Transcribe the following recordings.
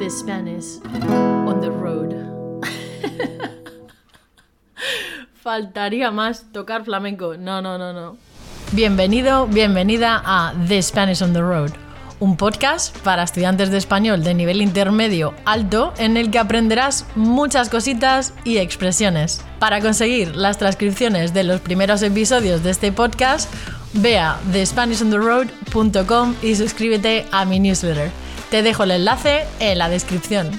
The Spanish on the road. Faltaría más tocar flamenco. No, no, no, no. Bienvenido, bienvenida a The Spanish on the Road, un podcast para estudiantes de español de nivel intermedio alto en el que aprenderás muchas cositas y expresiones. Para conseguir las transcripciones de los primeros episodios de este podcast, ve a thespanishontheroad.com y suscríbete a mi newsletter. Te dejo el enlace en la descripción.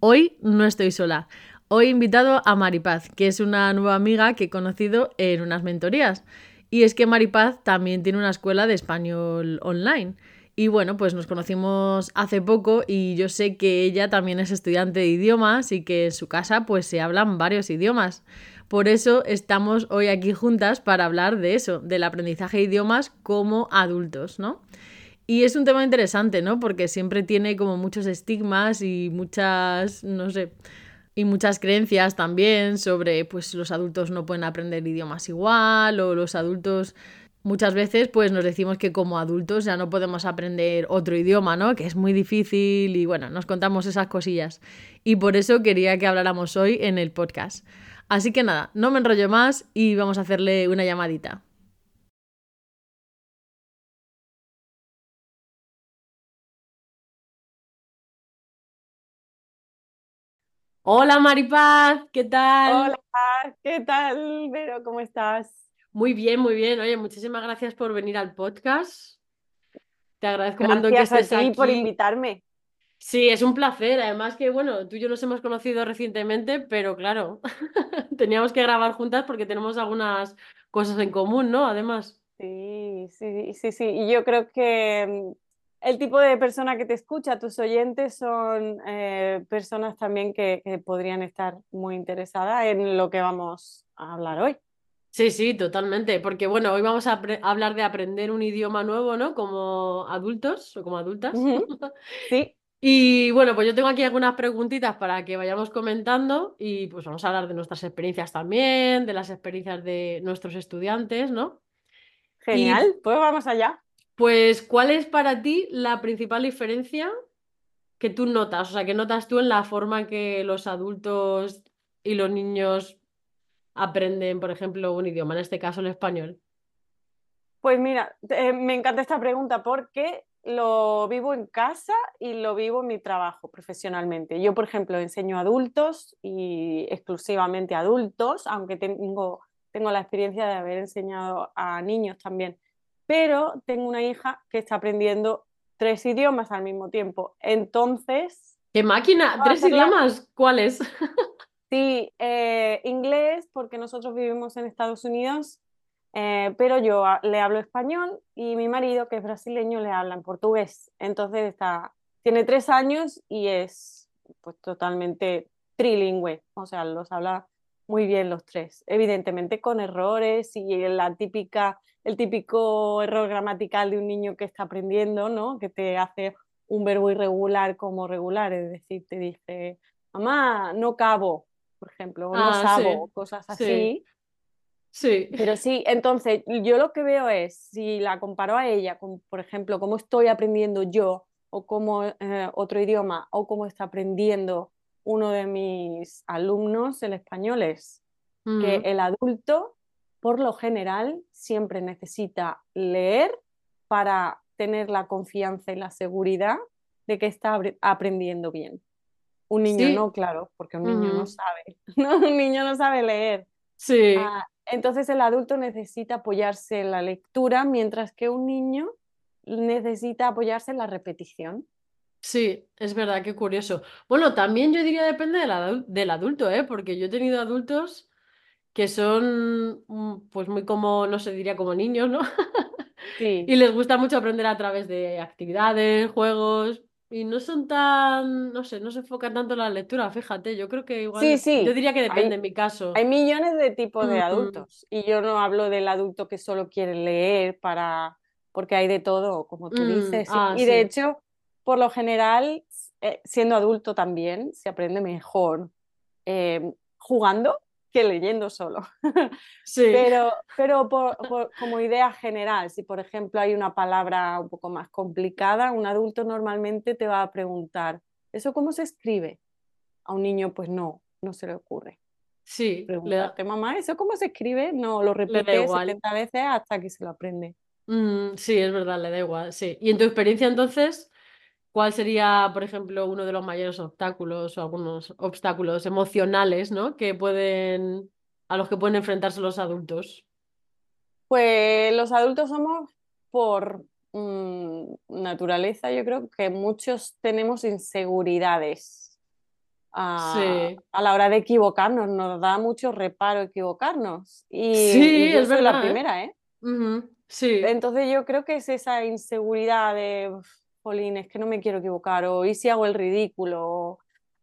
Hoy no estoy sola. Hoy he invitado a Maripaz, que es una nueva amiga que he conocido en unas mentorías. Y es que Maripaz también tiene una escuela de español online. Y bueno, pues nos conocimos hace poco y yo sé que ella también es estudiante de idiomas y que en su casa pues se hablan varios idiomas. Por eso estamos hoy aquí juntas para hablar de eso, del aprendizaje de idiomas como adultos, ¿no? Y es un tema interesante, ¿no? Porque siempre tiene como muchos estigmas y muchas, no sé, y muchas creencias también sobre, pues los adultos no pueden aprender idiomas igual o los adultos muchas veces pues nos decimos que como adultos ya no podemos aprender otro idioma, ¿no? Que es muy difícil y bueno, nos contamos esas cosillas. Y por eso quería que habláramos hoy en el podcast. Así que nada, no me enrollo más y vamos a hacerle una llamadita. Hola Maripaz, ¿qué tal? Hola, ¿qué tal, Vero? ¿Cómo estás? Muy bien, muy bien. Oye, muchísimas gracias por venir al podcast. Te agradezco un montón que Gracias estés a ti por aquí. invitarme. Sí, es un placer. Además que, bueno, tú y yo nos hemos conocido recientemente, pero claro, teníamos que grabar juntas porque tenemos algunas cosas en común, ¿no? Además. Sí, sí, sí, sí. Y yo creo que mm, el tipo de persona que te escucha, tus oyentes, son eh, personas también que, que podrían estar muy interesadas en lo que vamos a hablar hoy. Sí, sí, totalmente. Porque, bueno, hoy vamos a hablar de aprender un idioma nuevo, ¿no? Como adultos o como adultas. Sí, Y bueno, pues yo tengo aquí algunas preguntitas para que vayamos comentando y pues vamos a hablar de nuestras experiencias también, de las experiencias de nuestros estudiantes, ¿no? Y genial. Pues vamos allá. pues, ¿cuál es para ti la principal diferencia que tú notas? O sea, que notas tú en la forma en que los adultos y los niños aprenden, por ejemplo, un idioma, en este caso el español. Pues mira, eh, me encanta esta pregunta porque lo vivo en casa y lo vivo en mi trabajo profesionalmente. Yo, por ejemplo, enseño a adultos y exclusivamente a adultos, aunque tengo, tengo la experiencia de haber enseñado a niños también. Pero tengo una hija que está aprendiendo tres idiomas al mismo tiempo. Entonces, ¡Qué máquina! ¿Tres idiomas? ¿Cuáles? Sí, eh, inglés, porque nosotros vivimos en Estados Unidos, eh, pero yo le hablo español y mi marido, que es brasileño, le habla en portugués. Entonces está, tiene tres años y es pues totalmente trilingüe, o sea, los habla muy bien los tres, evidentemente con errores y la típica, el típico error gramatical de un niño que está aprendiendo, ¿no? Que te hace un verbo irregular como regular, es decir, te dice, mamá, no cabo por ejemplo, o no Ah, sabo, sí, cosas sí, así. sí. Pero sí, entonces yo lo que veo es, si la comparo a ella, con, por ejemplo, cómo estoy aprendiendo yo, o cómo eh, otro idioma, o cómo está aprendiendo uno de mis alumnos, el español, es que Mm. el adulto, por lo general, siempre necesita leer para tener la confianza y la seguridad de que está apre- aprendiendo bien. Un niño Sí, no, claro, porque un niño no ujú, sabe, ¿no? Un niño no sabe leer. Sí, Ah, entonces el adulto necesita apoyarse en la lectura, mientras que un niño necesita apoyarse en la repetición. sí, es verdad, qué curioso. Bueno, también yo diría depende del adul- del adulto, ¿eh? Porque yo he tenido adultos que son, mm, pues muy como, no sé, diría como niños, ¿no? Sí, Y les gusta mucho aprender a través de actividades, juegos, y no son tan, no sé, no se enfocan tanto en la lectura, fíjate, yo creo que sí, igual, yo sí. diría que depende Hay, en mi caso. hay millones de tipos de Mm, adultos y yo no hablo del adulto que solo quiere leer para, porque hay de todo, como tú mm, dices. Y, ah, y de sí, hecho, por lo general, eh, siendo adulto también, se aprende mejor eh, jugando que leyendo solo. Sí. Pero, pero por- por- como idea general, si por ejemplo hay una palabra un poco más complicada, un adulto normalmente te va a preguntar, ¿eso cómo se escribe? A un niño pues no, no se le ocurre. Sí, le da, Preguntarte, mamá, ¿eso cómo se escribe? No, lo le repite igual. 70 veces hasta que se lo aprende. Mm, sí, es verdad, le da igual, sí. Y en tu experiencia entonces, ¿cuál sería, por ejemplo, uno de los mayores obstáculos o algunos obstáculos emocionales, ¿no? que pueden, a los que pueden enfrentarse los adultos? Pues los adultos somos por mm, naturaleza, yo creo que muchos tenemos inseguridades a, Sí, a la hora de equivocarnos, nos da mucho reparo equivocarnos. Y, sí, y yo es soy la verdad, ¿eh? primera, ¿eh? Sí, Entonces yo creo que es esa inseguridad de, "Uf, jolín, es que no me quiero equivocar, o ¿y si hago el ridículo? o,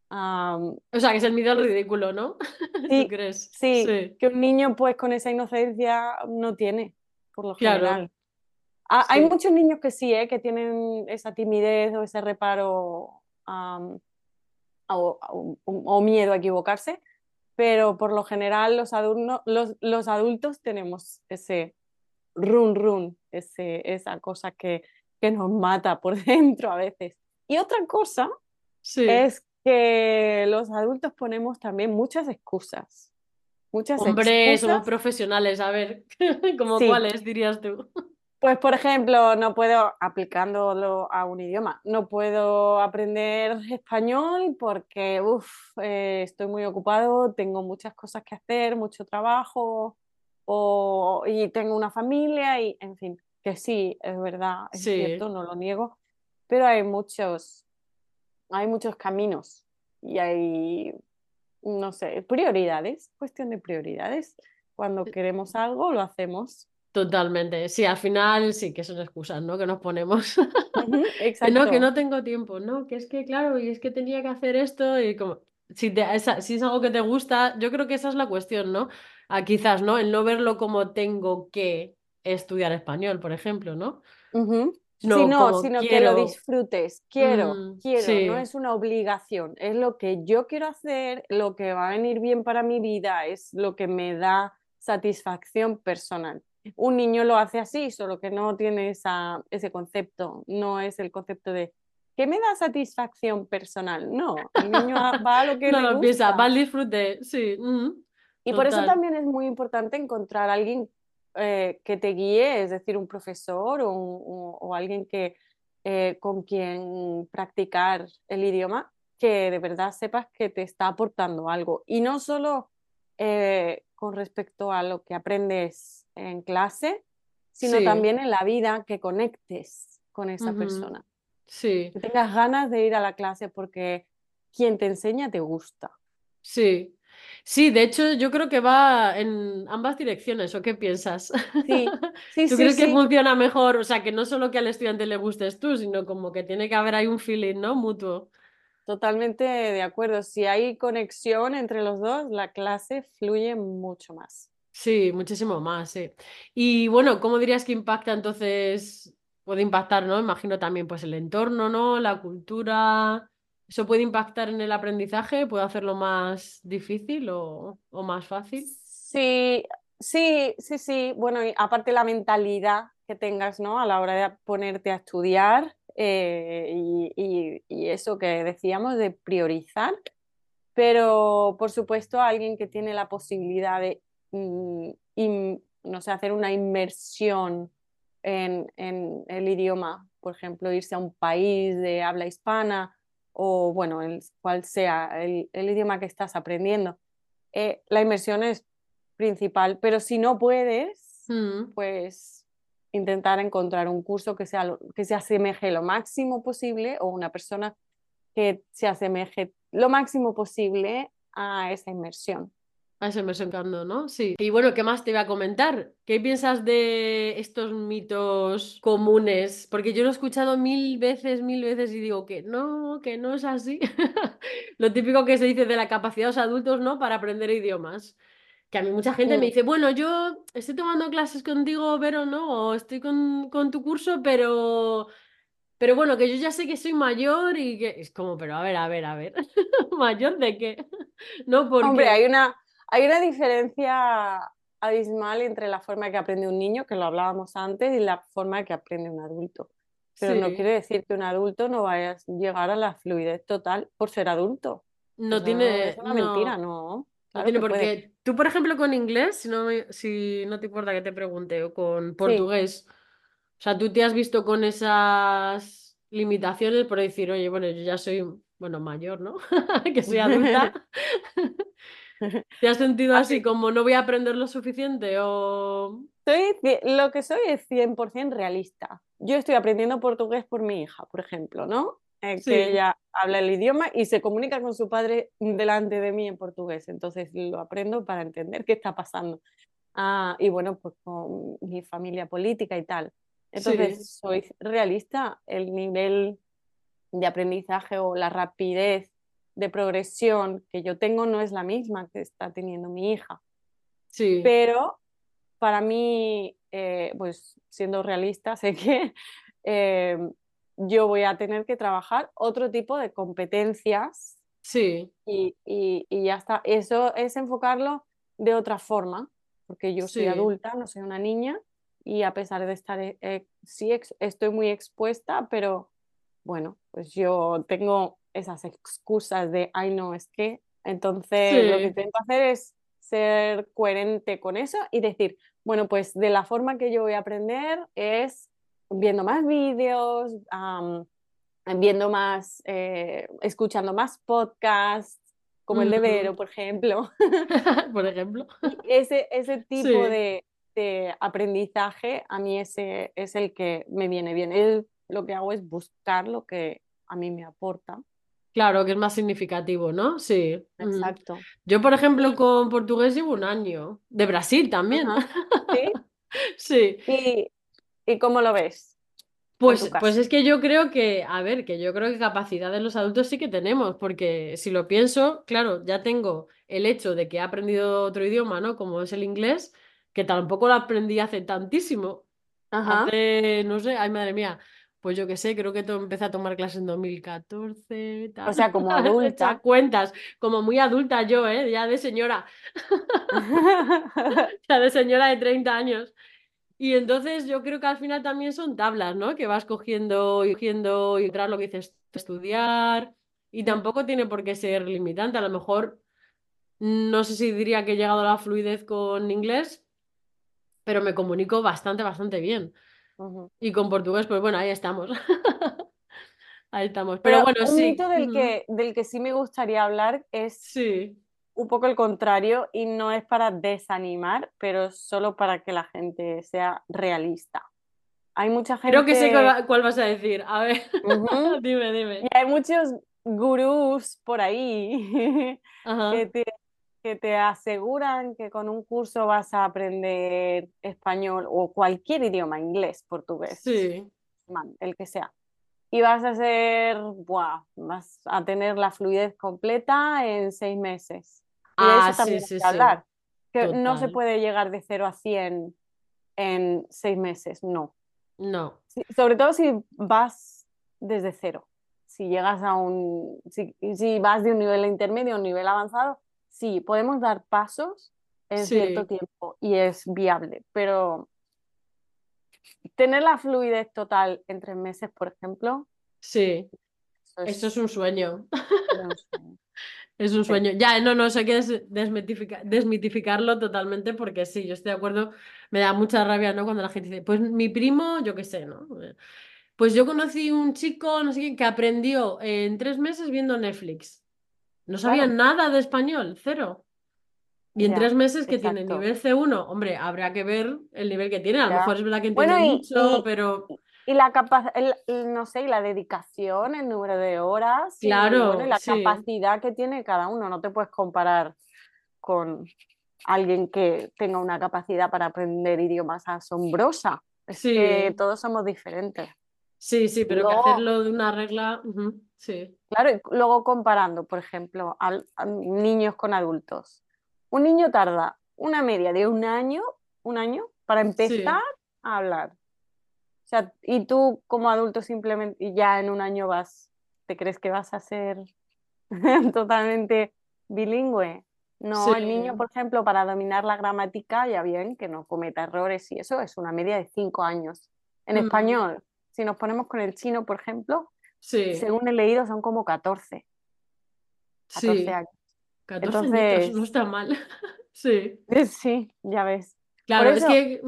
am, o sea, que es el miedo al ridículo, ¿no? ¿Tú sí, crees? sí, Sí, que un niño pues con esa inocencia no tiene, por lo claro, general. Ah, hay muchos niños que sí, ¿eh? que tienen esa timidez o ese reparo o, o- o miedo a equivocarse, pero por lo general los, adultos los, los adultos tenemos ese run run, ese, esa cosa que, que nos mata por dentro a veces. Y otra cosa sí. es que los adultos ponemos también muchas excusas, muchas Hombre, somos excusas. profesionales, a ver, ¿como Sí, cuáles dirías tú? Pues, por ejemplo, no puedo, aplicándolo a un idioma, no puedo aprender español porque uf, eh, estoy muy ocupado, tengo muchas cosas que hacer, mucho trabajo, o, y tengo una familia, y en fin, que sí, es verdad, es Sí, cierto, no lo niego, pero hay muchos, hay muchos caminos y hay, no sé, prioridades, cuestión de prioridades. Cuando queremos algo, lo hacemos. totalmente. Sí, al final sí que son excusas, ¿no? Que nos ponemos. Que no, que exacto. no tengo tiempo, no, que es que claro, y es que tenía que hacer esto y como, si, te, esa- si es algo que te gusta, yo creo que esa es la cuestión, ¿no? Ah, quizás, ¿no? El no verlo como tengo que estudiar español, por ejemplo, ¿no? Ujú. Sí, No, no, como sino que lo quiero. disfrutes. Quiero, Mm, quiero, no sí, es una obligación, es lo que yo quiero hacer, lo que va a venir bien para mi vida, es lo que me da satisfacción personal. Un niño lo hace así, solo que no tiene esa, ese concepto, no es el concepto de ¿qué me da satisfacción personal? No, el niño va a lo que no le lo piensa, va gusta. al disfrute, sí, mm, Y por eso total, también es muy importante encontrar a alguien eh, que te guíe, es decir, un profesor o, un- o- o alguien que, eh, con quien practicar el idioma, que de verdad sepas que te está aportando algo. Y no solo eh, con respecto a lo que aprendes en clase, sino sí, también en la vida, que conectes con esa persona, sí. que tengas ganas de ir a la clase porque quien te enseña te gusta. Sí, sí, de hecho yo creo que va en ambas direcciones, ¿o qué piensas? Sí, sí, ¿Tú sí, crees que funciona mejor? O sea, que no solo que al estudiante le gustes tú, sino como que tiene que haber ahí un feeling, ¿no? Mutuo. Totalmente de acuerdo. Si hay conexión entre los dos, la clase fluye mucho más. Sí, muchísimo más, sí. Y bueno, ¿cómo dirías que impacta entonces? Puede impactar, ¿no? Imagino también pues el entorno, ¿no? La cultura. ¿Eso puede impactar en el aprendizaje? ¿Puede hacerlo más difícil o, o más fácil? Sí, sí, sí, sí. Bueno, y aparte la mentalidad que tengas, ¿no? A la hora de ponerte a estudiar eh, y, y- eso que decíamos de priorizar. Pero, por supuesto, alguien que tiene la posibilidad de, mm, no sé, hacer una inmersión en, en el idioma, por ejemplo, irse a un país de habla hispana o, bueno, el, cual sea el, el idioma que estás aprendiendo. Eh, la inmersión es principal, pero si no puedes, Mm, pues intentar encontrar un curso que sea que se asemeje lo máximo posible o una persona que se asemeje lo máximo posible a esa inmersión. A eso me encantando, ¿no? Sí. Y bueno, ¿qué más te iba a comentar? ¿Qué piensas de estos mitos comunes? Porque yo lo he escuchado mil veces, mil veces y digo que no, que no es así. Lo típico que se dice de la capacidad de los adultos, ¿no? Para aprender idiomas. Que a mí mucha gente me dice, bueno, yo estoy tomando clases contigo, Vero, ¿no? O estoy con, con tu curso, pero, pero bueno, que yo ya sé que soy mayor y que es como, pero a ver, a ver, a ver, ¿mayor de qué? No, Hombre, porque... hay una, Hay una diferencia abismal entre la forma que aprende un niño, que lo hablábamos antes, y la forma que aprende un adulto. Pero no Sí. quiere decir que un adulto no vaya a llegar a la fluidez total por ser adulto. No tiene, es una no, mentira, no. no Claro tiene que por qué. Tú, por ejemplo, con inglés, si no, si no te importa que te pregunte, o con Sí, portugués, o sea, tú te has visto con esas limitaciones por decir, oye, bueno, yo ya soy, bueno, mayor, ¿no? Que soy adulta. ¿Te has sentido así ver, como no voy a aprender lo suficiente o...? soy, lo que soy es 100% realista. Yo estoy aprendiendo portugués por mi hija, por ejemplo, ¿no? Eh, que Sí, ella habla el idioma y se comunica con su padre delante de mí en portugués. Entonces lo aprendo para entender qué está pasando. Ah, y bueno, pues con mi familia política y tal. sí, Entonces soy realista. El nivel de aprendizaje o la rapidez de progresión que yo tengo no es la misma que está teniendo mi hija. sí, Pero para mí, eh, pues siendo realista, sé que eh, yo voy a tener que trabajar otro tipo de competencias sí, y, y- y ya está. Eso es enfocarlo de otra forma, porque yo soy sí, adulta, no soy una niña, y a pesar de estar, eh, eh, sí, ex- estoy muy expuesta, pero bueno, pues yo tengo esas excusas de, ay, no, es que, entonces lo que que hacer es ser coherente con eso y decir, bueno, pues de la forma que yo voy a aprender es viendo más vídeos, am, viendo más, eh, escuchando más podcasts, como el de. Vero, por ejemplo. Por ejemplo. Ese, ese tipo Sí. de, de aprendizaje, a mí ese es el que me viene bien. El- lo que hago es buscar lo que a mí me aporta. Claro, que es más significativo, ¿no? Sí. ujú. Exacto. Yo, por ejemplo, con portugués llevo un año. De Brasil también. ¿sí? Sí. ¿Y, y cómo lo ves Pues, pues es que yo creo que, a ver, que yo creo que capacidades los adultos sí que tenemos, porque si lo pienso, claro, ya tengo el hecho de que he aprendido otro idioma, ¿no? Como es el inglés, que tampoco lo aprendí hace tantísimo. Ajá. Hace, no sé, ay madre mía, pues yo qué sé, creo que empecé a tomar clases en 2014, O tal. sea, como adulta. cuentas, como muy adulta yo, ¿eh? Ya de señora, ya de señora de 30 años. Y entonces yo creo que al final también son tablas, ¿no? Que vas cogiendo y cogiendo y tras lo que dices, estudiar. Y tampoco tiene por qué ser limitante. A lo mejor, no sé si diría que he llegado a la fluidez con inglés, pero me comunico bastante, bastante bien. Y con portugués, pues bueno, ahí estamos. Ahí estamos. Pero Pero bueno, un sí. mito del que, del que sí me gustaría hablar es Sí. un poco el contrario y no es para desanimar, pero solo para que la gente sea realista. Hay mucha Creo que sé cuál, gente, va- cuál vas a decir. A ver, ujú, dime, y dime. hay muchos gurús por ahí que te, que te aseguran que con un curso vas a aprender español o cualquier idioma, inglés, portugués, Sí. el que sea. Y vas a ser, buah, vas a tener la fluidez completa en seis meses. Y de Ah, eso sí, hay sí, que sí. hablar, que no se puede llegar de 0 a 100 en seis meses, no. No. Sobre todo si vas desde cero. Si llegas a un, si, si vas de un nivel intermedio a un nivel avanzado, sí, podemos dar pasos en cierto tiempo y es viable, pero tener la fluidez total en tres meses, por ejemplo, sí. eso es es un sueño. sería un sueño. Es un Sí. sueño. Ya, no, no, eso hay que des- desmitifica- desmitificarlo totalmente porque sí, yo estoy de acuerdo. Me da mucha rabia, ¿no? Cuando la gente dice, pues mi primo, yo qué sé, ¿no? Pues yo conocí un chico, no sé quién, que aprendió en tres meses viendo Netflix. No sabía Claro, nada de español, cero. Y en tres meses que tiene nivel C1, hombre, habría que ver el nivel que tiene. A lo ya. mejor es verdad que entiende Bueno, mucho, y, pero y la capa- el- el- no sé, y la dedicación, el número de horas y bueno, y claro, la sí, capacidad que tiene cada uno. No te puedes comparar con alguien que tenga una capacidad para aprender idiomas asombrosa. Es que sí, todos somos diferentes. Sí, sí, pero que hacerlo de una regla, sí, claro, y luego comparando, por ejemplo, al- a niños con adultos. Un niño tarda una media de un año, un año, para empezar sí, a hablar. O sea, y tú como adulto simplemente y ya en un año vas, ¿te crees que vas a ser totalmente bilingüe? No, el niño, por ejemplo, para dominar la gramática, ya bien, que no cometa errores y eso es una media de cinco años. En Mm, español, si nos ponemos con el chino, por ejemplo, sí, según he leído son como 14, 14 sí, años. 14 añitos, Entonces, no está mal. Sí, sí, ya ves. Claro, es que,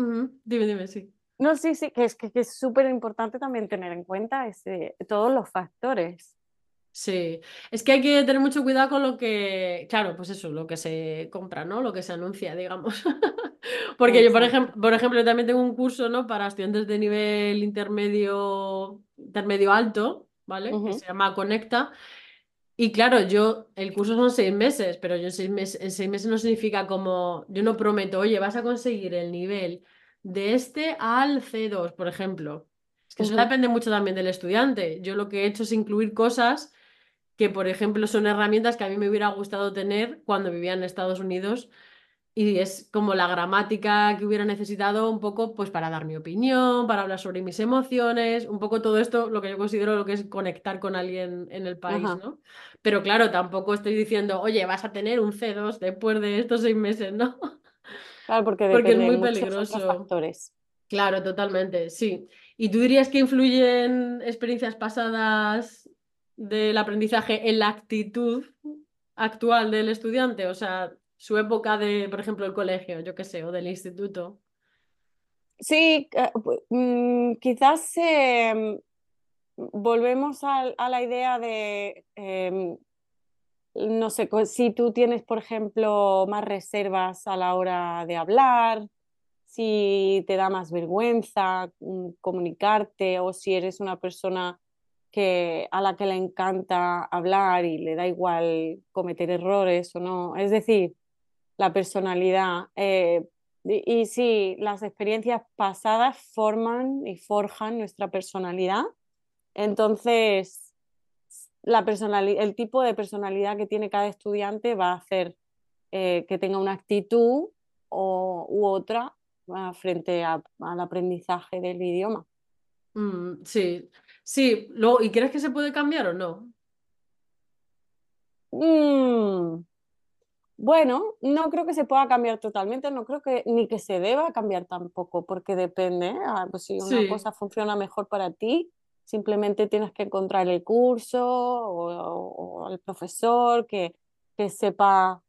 Dime, dime, sí. no, sí, sí, que es que, que es súper importante también tener en cuenta ese, todos los factores. Sí, es que hay que tener mucho cuidado con lo que, claro, pues eso, lo que se compra, ¿no? Lo que se anuncia, digamos. Porque yo, por Exacto. ejemplo, por ejemplo, también tengo un curso, ¿no? Para estudiantes de nivel intermedio, intermedio alto, ¿vale? Que se llama Conecta. Y claro, yo, el curso son seis meses, pero yo en seis meses, en seis meses no significa como, yo no prometo, oye, vas a conseguir el nivel de este al C2, por ejemplo. Es que eso ujú. depende mucho también del estudiante. Yo lo que he hecho es incluir cosas que, por ejemplo, son herramientas que a mí me hubiera gustado tener cuando vivía en Estados Unidos y es como la gramática que hubiera necesitado un poco pues para dar mi opinión, para hablar sobre mis emociones, un poco todo esto, lo que yo considero lo que es conectar con alguien en el país, Ajá. ¿no? Pero claro, tampoco estoy diciendo, oye, vas a tener un C2 después de estos seis meses, ¿no? Claro, porque Porque es muy otros peligroso. factores. Claro, totalmente, sí. ¿Y tú dirías que influyen experiencias pasadas del aprendizaje en la actitud actual del estudiante? O sea, su época de, por ejemplo, el colegio, yo qué sé, o del instituto. Sí, eh, mm, quizás em, volvemos a, la idea de, em, no sé, si tú tienes, por ejemplo, más reservas a la hora de hablar, si te da más vergüenza mm, comunicarte o si eres una persona que, a la que le encanta hablar y le da igual cometer errores o no. Es decir, la personalidad. eh, y, y sí, las experiencias pasadas forman y forjan nuestra personalidad. Entonces, la personali- el tipo de personalidad que tiene cada estudiante va a hacer eh, que tenga una actitud u otra ah, frente al aprendizaje del idioma. Mm, sí, sí. Luego, ¿y crees que se puede cambiar o no? Mm, bueno, no creo que se pueda cambiar totalmente, no creo que ni que se deba cambiar tampoco, porque depende, ¿eh? Ah, pues si una Sí, cosa funciona mejor para ti, simplemente tienes que encontrar el curso o, o el profesor que, que sepa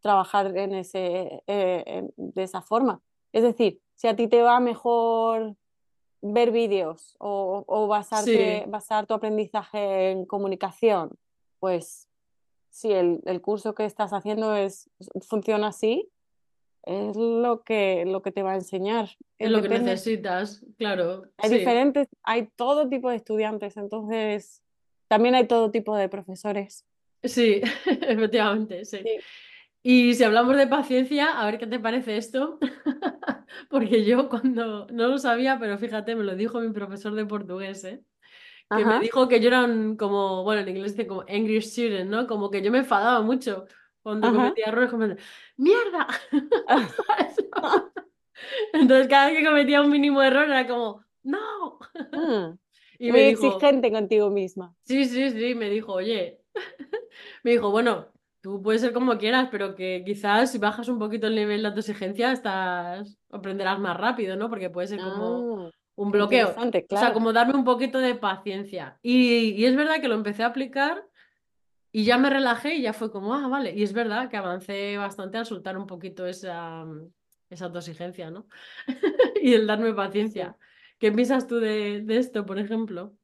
trabajar en ese, eh, de esa forma. Es decir, si a ti te va mejor ver vídeos o, o basarte, sí, basar tu aprendizaje en comunicación, pues si el, el curso que estás haciendo es, funciona así, es lo que, lo que te va a enseñar. Es lo que necesitas, claro, Hay sí, diferentes, hay todo tipo de estudiantes, entonces también hay todo tipo de profesores. sí, efectivamente, sí. Sí. Y si hablamos de paciencia, a ver qué te parece esto, porque yo cuando no lo sabía, pero fíjate, me lo dijo mi profesor de portugués, ¿eh? Que me Ajá, dijo que yo era un, como, bueno, en inglés dice como angry student, ¿no? Como que yo me enfadaba mucho cuando ajá. cometía errores, como, ¡mierda! Entonces cada vez que cometía un mínimo error era como, ¡no! Mm, Y Muy me dijo, exigente contigo misma. sí, sí, sí, me dijo, oye. Me dijo, bueno, tú puedes ser como quieras, pero que quizás si bajas un poquito el nivel de autoexigencia, estás, aprenderás más rápido, ¿no? Porque puede ser como Ah, un bloqueo. O sea, como darme un poquito de paciencia. Y, y es verdad que lo empecé a aplicar y ya me relajé y ya fue como, ah, vale. Y es verdad que avancé bastante al soltar un poquito esa, esa autoexigencia, ¿no? Y el darme Sí. paciencia. ¿Qué piensas tú de, de esto, por ejemplo?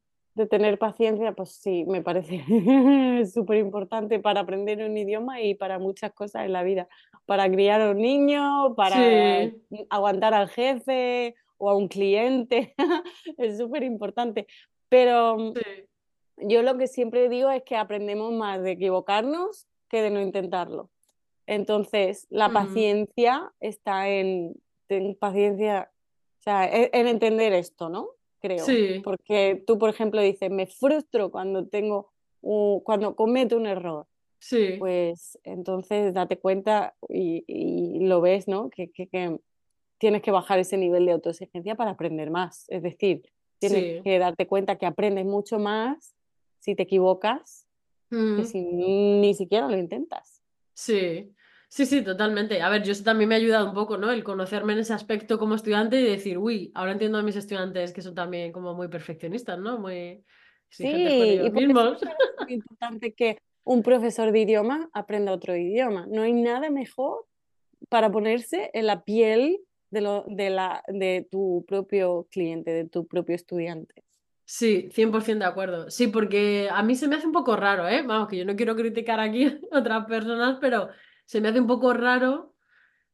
De tener paciencia, pues sí, me parece súper importante para aprender un idioma y para muchas cosas en la vida. Para criar a un niño, para Sí, aguantar al jefe o a un cliente. Es súper importante. Pero mm, sí. yo lo que siempre digo es que aprendemos más de equivocarnos que de no intentarlo. Entonces, la paciencia está en, paciencia, o sea, en, en entender esto, ¿no? Creo. sí, Porque tú, por ejemplo, dices, me frustro cuando tengo, cuando cometo un error. sí. Pues entonces date cuenta y, y lo ves, ¿no? Que, que, que tienes que bajar ese nivel de autoexigencia para aprender más. Es decir, tienes Sí, que darte cuenta que aprendes mucho más si te equivocas que mm, si ni siquiera lo intentas. sí, Sí, sí, totalmente. A ver, yo eso también me ha ayudado un poco, ¿no? El conocerme en ese aspecto como estudiante y decir, uy, ahora entiendo a mis estudiantes que son también como muy perfeccionistas, ¿no? Muy Sí, con ellos y por eso me mismos. parece muy importante que un profesor de idioma aprenda otro idioma. No hay nada mejor para ponerse en la piel de, lo, de, la, de tu propio cliente, de tu propio estudiante. Sí, 100% de acuerdo. Sí, porque a mí se me hace un poco raro, ¿eh? Vamos, que yo no quiero criticar aquí a otras personas, pero se me hace un poco raro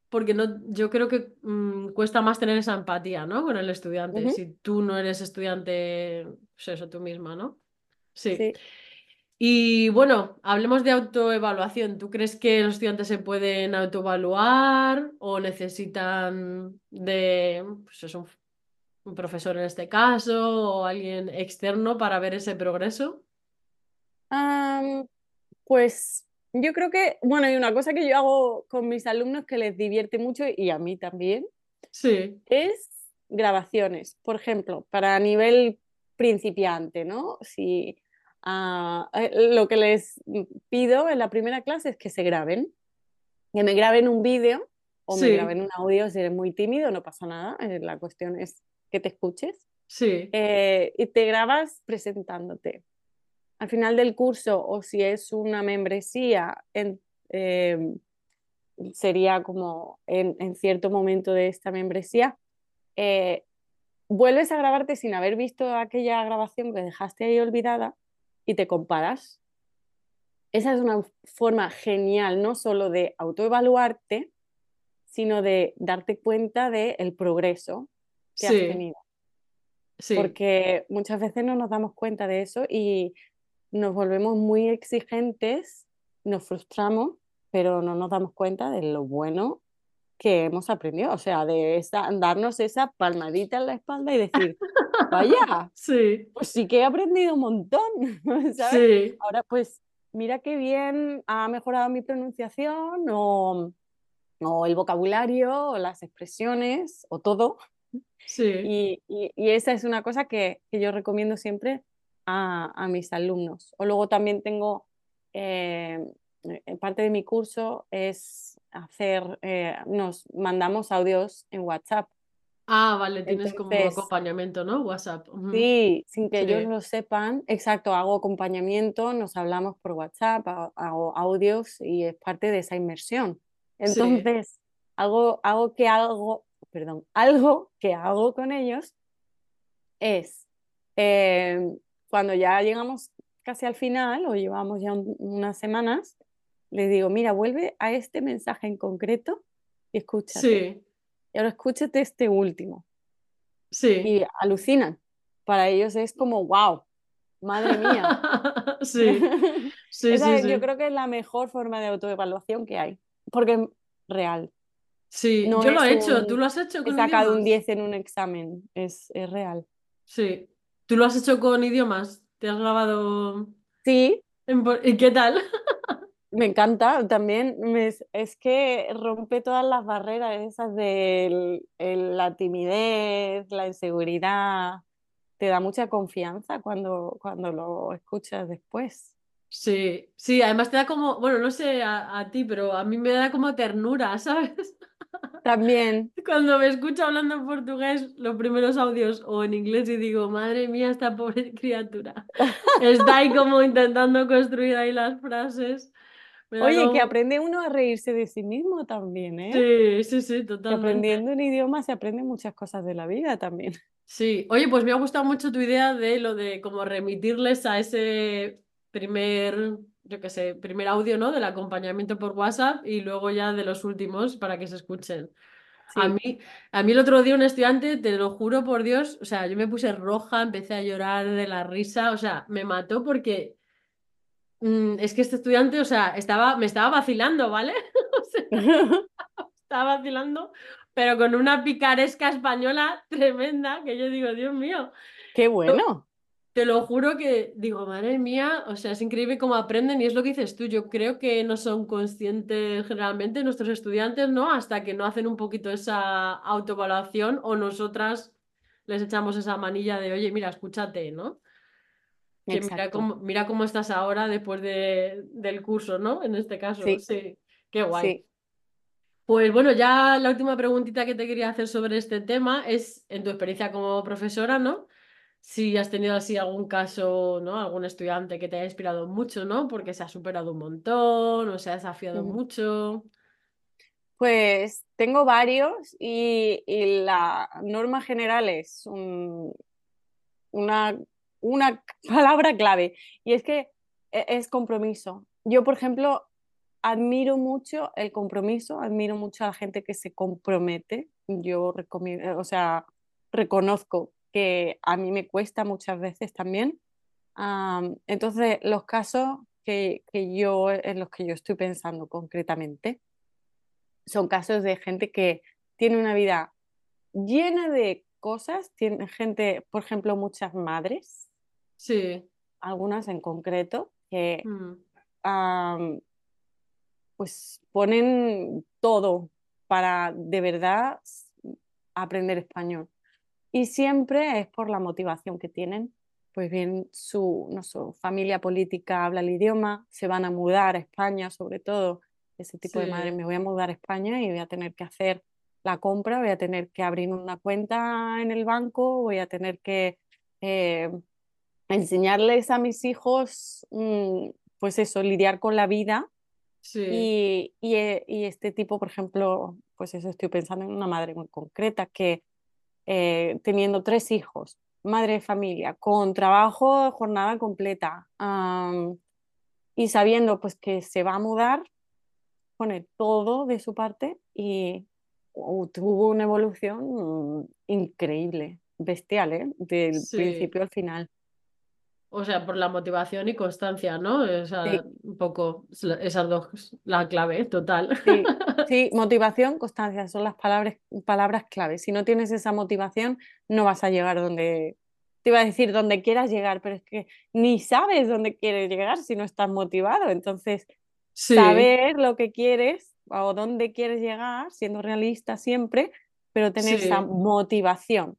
porque no, yo creo que mm, cuesta más tener esa empatía, ¿no? Con el estudiante, si tú no eres estudiante, pues eso, tú misma, ¿no? Sí. Sí. Y bueno, hablemos de autoevaluación. ¿Tú crees que los estudiantes se pueden autoevaluar o necesitan de, pues eso, un un profesor en este caso o alguien externo para ver ese progreso? Pues yo creo que, bueno, hay una cosa que yo hago con mis alumnos que les divierte mucho y a mí también, Sí, es grabaciones. Por ejemplo, para nivel principiante, ¿no? Si ah, eh, lo que les pido en la primera clase es que se graben, que me graben un vídeo o me graben un audio si eres muy tímido, no pasa nada, eh, la cuestión es que te escuches. sí, Eh, y te grabas presentándote. Al final del curso, o si es una membresía, en, eh, sería como en, en, cierto momento de esta membresía, eh, vuelves a grabarte sin haber visto aquella grabación que dejaste ahí olvidada y te comparas. Esa es una forma genial, no solo de autoevaluarte, sino de darte cuenta del el progreso que has tenido. sí. Porque muchas veces no nos damos cuenta de eso y nos volvemos muy exigentes, nos frustramos, pero no nos damos cuenta de lo bueno que hemos aprendido, o sea, de esa, darnos esa palmadita en la espalda y decir, vaya, Sí, pues sí que he aprendido un montón, ¿sabes? sí, Ahora pues mira qué bien ha mejorado mi pronunciación o, o el vocabulario o las expresiones o todo. sí. Y, y, y esa es una cosa que, que yo recomiendo siempre a, a, mis alumnos. O luego también tengo, eh, parte de mi curso es hacer, eh, nos mandamos audios en WhatsApp. Ah, vale, tienes como Entonces, acompañamiento, ¿no? WhatsApp. Sí, sin que ellos Sí, lo sepan, exacto, hago acompañamiento, nos hablamos por WhatsApp, hago audios y es parte de esa inmersión. sí, Entonces, hago, hago que algo, perdón, algo que hago con ellos es eh, cuando ya llegamos casi al final o llevamos ya un, unas semanas, les digo, mira, vuelve a este mensaje en concreto y escúchate. sí, Y ahora escúchate este último. sí. Y alucinan. Para ellos es como, wow, madre mía. Sí, sí, yo sí. creo que es la mejor forma de autoevaluación que hay, porque es real. Sí, No yo lo he hecho. ¿Tú lo has hecho he sacado un idiomas? 10 en un examen, es, es real. Sí. ¿Tú lo has hecho con idiomas? ¿Te has grabado Sí, ¿Y qué tal? Me encanta también, me- es que rompe todas las barreras esas de la timidez, la inseguridad, te da mucha confianza cuando, cuando lo escuchas después. Sí, sí, además te da como, bueno, no sé a, a ti, pero a mí me da como ternura, ¿sabes? También, Cuando me escucho hablando en portugués, los primeros audios o en inglés y digo, madre mía, esta pobre criatura. Está ahí como intentando construir ahí las frases. Me oye, que como... aprende uno a reírse de sí mismo también, ¿eh? Sí, sí, sí, Que totalmente. aprendiendo un idioma se aprenden muchas cosas de la vida también. Sí, oye, pues me ha gustado mucho tu idea de lo de como remitirles a ese primer, yo qué sé, primer audio, ¿no? Del acompañamiento por WhatsApp y luego ya de los últimos para que se escuchen. A Sí, mí, a mí el otro día un estudiante, te lo juro por Dios, o sea, yo me puse roja, empecé a llorar de la risa, o sea, me mató porque mm, es que este estudiante, o sea, estaba, me estaba vacilando, ¿vale? O sea, estaba vacilando, pero con una picaresca española tremenda que yo digo, Dios mío. qué bueno. Te lo juro que digo, madre mía, o sea, es increíble cómo aprenden y es lo que dices tú. Yo creo que no son conscientes generalmente nuestros estudiantes, ¿no? Hasta que no hacen un poquito esa autoevaluación o nosotras les echamos esa manilla de, oye, mira, escúchate, ¿no? Que mira cómo, mira cómo estás ahora después de, del curso, ¿no? En este caso, Sí, sí, qué guay. sí. Pues bueno, ya la última preguntita que te quería hacer sobre este tema es, en tu experiencia como profesora, ¿no? Si has tenido así algún caso, ¿no? Algún estudiante que te haya inspirado mucho, ¿no? Porque se ha superado un montón o se ha desafiado mucho. Pues tengo varios y, y la norma general es un- una, una palabra clave y es que e- es compromiso. Yo, por ejemplo, admiro mucho el compromiso, admiro mucho a la gente que se compromete. Yo recomiendo, o sea, reconozco que a mí me cuesta muchas veces también. Am, entonces, los casos que, que yo, en los que yo estoy pensando concretamente son casos de gente que tiene una vida llena de cosas, tiene gente, por ejemplo, muchas madres, Sí. algunas en concreto, que Mm. pues ponen todo para de verdad aprender español. Y siempre es por la motivación que tienen. Pues bien, su, no sé, familia política habla el idioma, se van a mudar a España, sobre todo ese tipo de madres, Sí. me voy a mudar a España y voy a tener que hacer la compra, voy a tener que abrir una cuenta en el banco, voy a tener que eh, enseñarles a mis hijos, mm, pues eso, lidiar con la vida Sí. y, y, eh, y este tipo, por ejemplo, pues eso estoy pensando en una madre muy concreta que eh, teniendo tres hijos, madre de familia, con trabajo, jornada completa y sabiendo pues que se va a mudar, pone todo de su parte y uh, tuvo una evolución mm, increíble, bestial, ¿eh? Del Sí. principio al final. O sea, por la motivación y constancia, ¿no? O sea, Sí. un poco esas dos, la clave, total. Sí, sí, motivación, constancia, son las palabras, palabras clave. Si no tienes esa motivación, no vas a llegar donde, te iba a decir donde quieras llegar, pero es que ni sabes dónde quieres llegar si no estás motivado. Entonces, Sí, saber lo que quieres o dónde quieres llegar, siendo realista siempre, pero tener esa motivación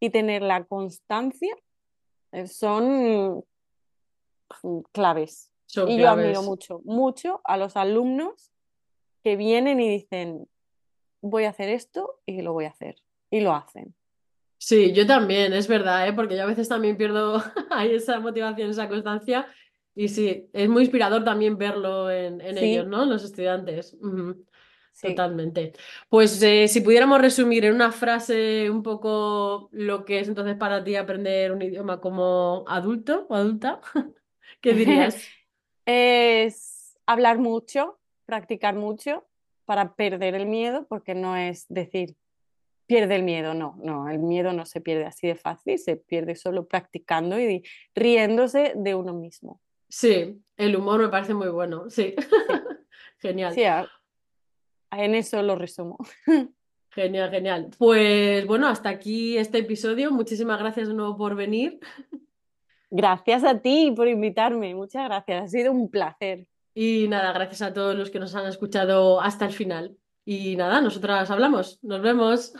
y tener la constancia son mm, claves. son Y yo admiro mucho, mucho a los alumnos que vienen y dicen, voy a hacer esto y lo voy a hacer. Y lo hacen. Sí, yo también, es verdad, ¿eh? Porque yo a veces también pierdo ahí esa motivación, esa constancia. Y sí, es muy inspirador también verlo en, en ellos, ¿no? Los estudiantes. Sí. Totalmente. Pues eh, si pudiéramos resumir en una frase un poco lo que es entonces para ti aprender un idioma como adulto o adulta, ¿qué dirías? Es hablar mucho, practicar mucho para perder el miedo, porque no es decir, pierde el miedo, no, no, el miedo no se pierde así de fácil, se pierde solo practicando y riéndose de uno mismo. Sí, el humor me parece muy bueno, sí. Sí, Genial. sí, en eso lo resumo. Genial, genial. Pues bueno, hasta aquí este episodio. Muchísimas gracias de nuevo por venir. Gracias a ti por invitarme, muchas gracias, ha sido un placer. Y nada, gracias a todos los que nos han escuchado hasta el final. Y nada, nosotras hablamos. Nos vemos.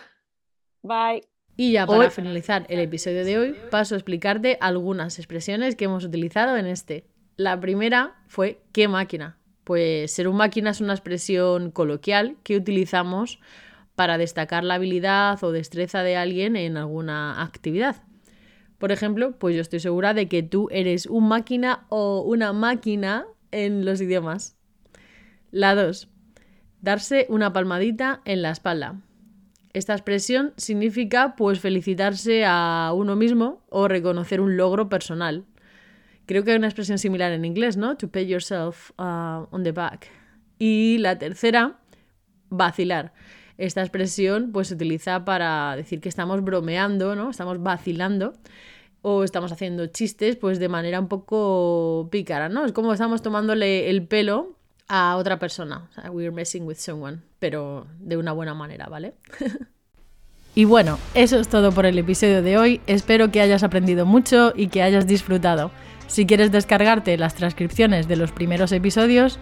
Bye. Y ya para Hoy- finalizar el episodio de hoy, paso a explicarte algunas expresiones que hemos utilizado en este. La primera fue ¿qué máquina? Pues ser un máquina es una expresión coloquial que utilizamos para destacar la habilidad o destreza de alguien en alguna actividad. Por ejemplo, pues yo estoy segura de que tú eres un máquina o una máquina en los idiomas. La 2. Darse una palmadita en la espalda. Esta expresión significa pues felicitarse a uno mismo o reconocer un logro personal. Creo que hay una expresión similar en inglés, ¿no? To pay yourself uh, on the back. Y la tercera, vacilar. Esta expresión pues se utiliza para decir que estamos bromeando, ¿no? Estamos vacilando o estamos haciendo chistes pues de manera un poco pícara, ¿no? Es como estamos tomándole el pelo a otra persona. O sea, we're messing with someone, pero de una buena manera, ¿vale? y bueno, eso es todo por el episodio de hoy. Espero que hayas aprendido mucho y que hayas disfrutado. Si quieres descargarte las transcripciones de los primeros episodios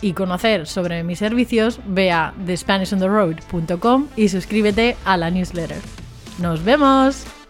y conocer sobre mis servicios, ve a thespanishontheroad.com y suscríbete a la newsletter. ¡Nos vemos!